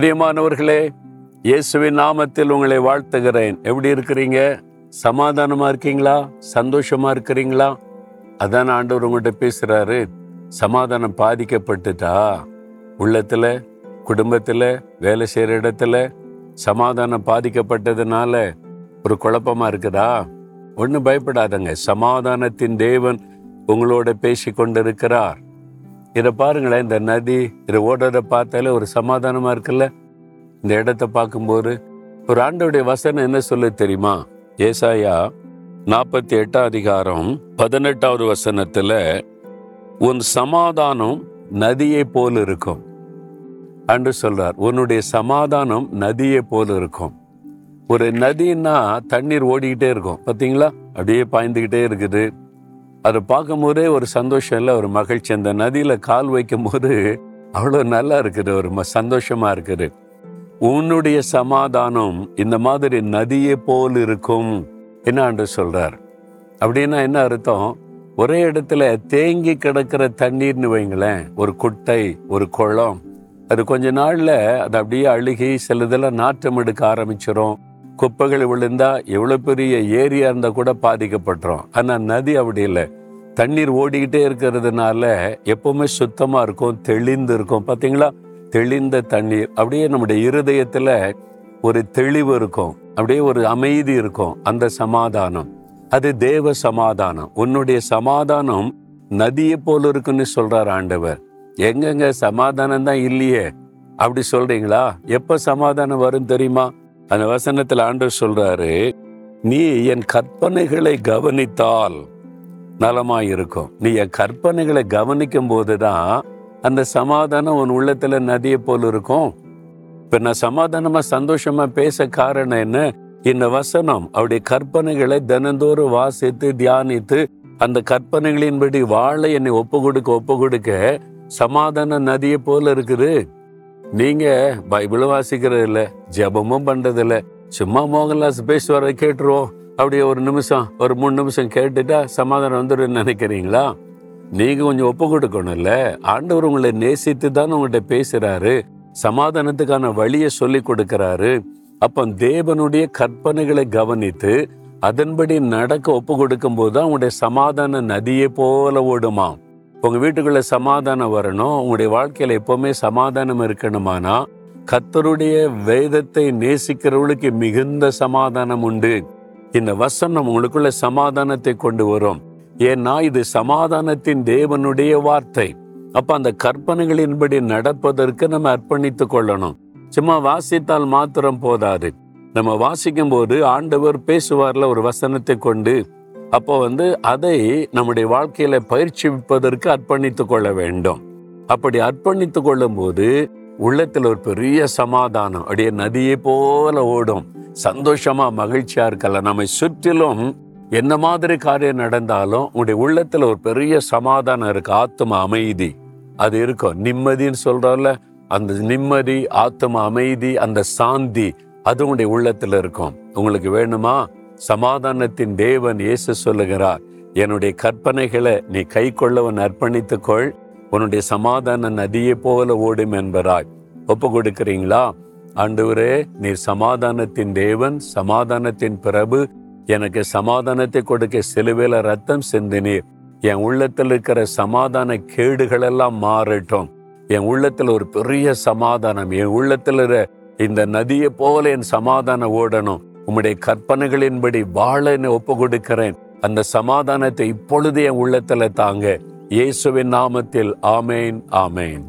பிரியமானவர்களே இயேசுவின் நாமத்தில் உங்களை வாழ்த்துகிறேன். எப்படி இருக்கிறீங்க? சமாதானமா இருக்கீங்களா? சந்தோஷமா இருக்கிறீங்களா? அதான் ஆண்டவர் உங்கள்கிட்ட பேசுறாரு. சமாதானம் பாதிக்கப்பட்டுட்டா? உள்ளத்துல குடும்பத்துல வேலை செய்யற இடத்துல சமாதானம் பாதிக்கப்பட்டதுனால ஒரு குழப்பமா இருக்குதா? ஒன்றும் பயப்படாதங்க. சமாதானத்தின் தேவன் உங்களோட பேசி கொண்டிருக்கிறார் இதை பாருங்களேன் இந்த நதி இதை ஓடுறத பார்த்தாலே ஒரு சமாதானமா இருக்குல்ல? இந்த இடத்த பார்க்கும்போது ஒரு ஆண்டோடைய வசனம் என்ன சொல்ல தெரியுமா? ஏசாயா நாற்பத்தி எட்டாம் அதிகாரம் பதினெட்டாவது வசனத்துல உன் சமாதானம் நதியை போல் இருக்கும். அன்று சொல்றார் உன்னுடைய சமாதானம் நதியை போல் இருக்கும். ஒரு நதின்னா தண்ணீர் ஓடிக்கிட்டே இருக்கும். பார்த்தீங்களா? அப்படியே பாய்ந்துக்கிட்டே இருக்குது. அதை பார்க்கும்போதே ஒரு சந்தோஷம் இல்லை ஒரு மகிழ்ச்சி. அந்த நதியில் கால் வைக்கும் போது அவ்வளோ நல்லா இருக்குது ஒரு ம- சந்தோஷமா இருக்குது. உன்னுடைய சமாதானம் இந்த மாதிரி நதியை போல் இருக்கும் என்னான்று சொல்கிறார் சொல்றார். அப்படின்னா என்ன அர்த்தம்? ஒரே இடத்துல தேங்கி கிடக்கிற தண்ணீர்னு வைங்களேன் ஒரு குட்டை ஒரு குளம் அது கொஞ்ச நாள்ல அது அப்படியே அழுகி சிலதெல்லாம் நாற்றம் எடுக்க ஆரம்பிச்சிடும் குப்பைகள் விழுந்தா எவ்வளவு பெரிய ஏரியா இருந்தா கூட பாதிக்கப்பட்டுரும். ஆனா நதி அப்படி இல்லை. தண்ணீர் ஓடிக்கிட்டே இருக்கிறதுனால எப்பவுமே சுத்தமாக இருக்கும் தெளிந்து இருக்கும். பார்த்தீங்களா தெளிந்த தண்ணீர். அப்படியே நம்முடைய இருதயத்தில் ஒரு தெளிவு இருக்கும். அப்படியே ஒரு அமைதி இருக்கும். அந்த சமாதானம். அது தேவ சமாதானம். உன்னுடைய சமாதானம் நதியை போல இருக்குன்னு சொல்றார் ஆண்டவர். எங்கெங்க சமாதானம் தான் இல்லையே? அப்படி சொல்றீங்களா? எப்ப சமாதானம் வரும் தெரியுமா? அந்த வசனத்துல ஆண்டவர் சொல்றாரு நீ என் கற்பனைகளை கவனித்தால் நலமாக இருக்கும் நீ என் கற்பனைகளை கவனிக்கும் போது தான் அந்த சமாதானம் உன் உள்ளத்தில் நதியை போல் இருக்கும். இப்போ நான் சமாதானமாக சந்தோஷமாக பேச காரணம் என்ன? இந்த வசனம் அவருடைய கற்பனைகளை தினந்தோறும் வாசித்து தியானித்து அந்த கற்பனைகளின்படி வாழ என்னை ஒப்பு கொடுக்க ஒப்பு கொடுக்க சமாதான நதியை போல இருக்குது. நீங்க பைபிளும் வாசிக்கிறது இல்லை ஜெபமும் பண்றது சும்மா மோகன்லாஸ் பேசுவார கேட்டுருவோம். அப்படியே ஒரு நிமிஷம் ஒரு மூணு நிமிஷம் கேட்டுட்டா சமாதானம் வந்துடும் நினைக்கிறீங்களா? நீங்கள் கொஞ்சம் ஒப்பு கொடுக்கணும்ல. ஆண்டவர் உங்களை நேசித்து தான் உங்கள்கிட்ட பேசுகிறாரு சமாதானத்துக்கான வழியை சொல்லி கொடுக்குறாரு. அப்போ தேவனுடைய கற்பனைகளை கவனித்து அதன்படி நடக்க ஒப்பு கொடுக்கும் போது தான் உங்களுடைய சமாதான நதியை போல ஓடுமா? உங்கள் வீட்டுக்குள்ள சமாதானம் வரணும். உங்களுடைய வாழ்க்கையில் எப்போவுமே சமாதானம் இருக்கணுமானா? கத்தருடைய வேதத்தை நேசிக்கிறவளுக்கு மிகுந்த சமாதானம் உண்டு. இந்த வசனம் உங்களுக்குள்ள சமாதானத்தை கொண்டு வரும். ஏன்னா இது சமாதானத்தின் தேவனுடைய வார்த்தை. அப்ப அந்த கற்பனைகளின்படி நடப்பதற்கு நம்ம அர்ப்பணித்துக் கொள்ளணும். சும்மா வாசித்தால் மாத்திரம் போதாது. நம்ம வாசிக்கும் போது ஆண்டவர் பேசுவார்ல ஒரு வசனத்தை கொண்டு அப்போ வந்து அதை நம்முடைய வாழ்க்கையில பயிற்சிப்பதற்கு அர்ப்பணித்துக் கொள்ள வேண்டும். அப்படி அர்ப்பணித்துக் கொள்ளும் போது உள்ளத்தில் ஒரு பெரிய சமாதானம் அப்படியே நதியை போல ஓடும். சந்தோஷமா மகிழ்ச்சியா இருக்கலாம் நம்மை சுற்றிலும் என்ன மாதிரி காரியம் நடந்தாலும் உங்களுடைய உள்ளத்துல ஒரு பெரிய சமாதானம் இருக்கு. ஆத்ம அமைதி. அது இருக்கும். நிம்மதின்னு சொல்றோம்ல அந்த நிம்மதி ஆத்ம அமைதி அந்த சாந்தி அது உங்களுடைய உள்ளத்துல இருக்கும். உங்களுக்கு வேணுமா? சமாதானத்தின் தேவன் இயேசு சொல்லுகிறார் என்னுடைய கற்பனைகளை நீ கை கொள்ளவன் அர்ப்பணித்துக்கொள். உன்னுடைய சமாதான நதியை போல ஓடும் என்பராய் ஒப்பு கொடுக்கிறீங்களா? ஆண்டவரே நீர் சமாதானத்தின் தேவன் சமாதானத்தின் பிரபு. எனக்கு சமாதானத்தை கொடுக்க சிலுவையில ரத்தம் சிந்தினீர். என் உள்ளத்தில் இருக்கிற சமாதான கேடுகள் எல்லாம் மாறட்டும். என் உள்ளத்துல ஒரு பெரிய சமாதானம் என் உள்ளத்துல இந்த நதியை போல என் சமாதானம் ஓடணும். உம்முடைய கற்பனைகளின்படி வாழ என்னை ஒப்பு கொடுக்கிறேன் அந்த சமாதானத்தை இப்பொழுது என் உள்ளத்துல தாங்க. இயேசுவின் நாமத்தில் ஆமேன் ஆமேன்.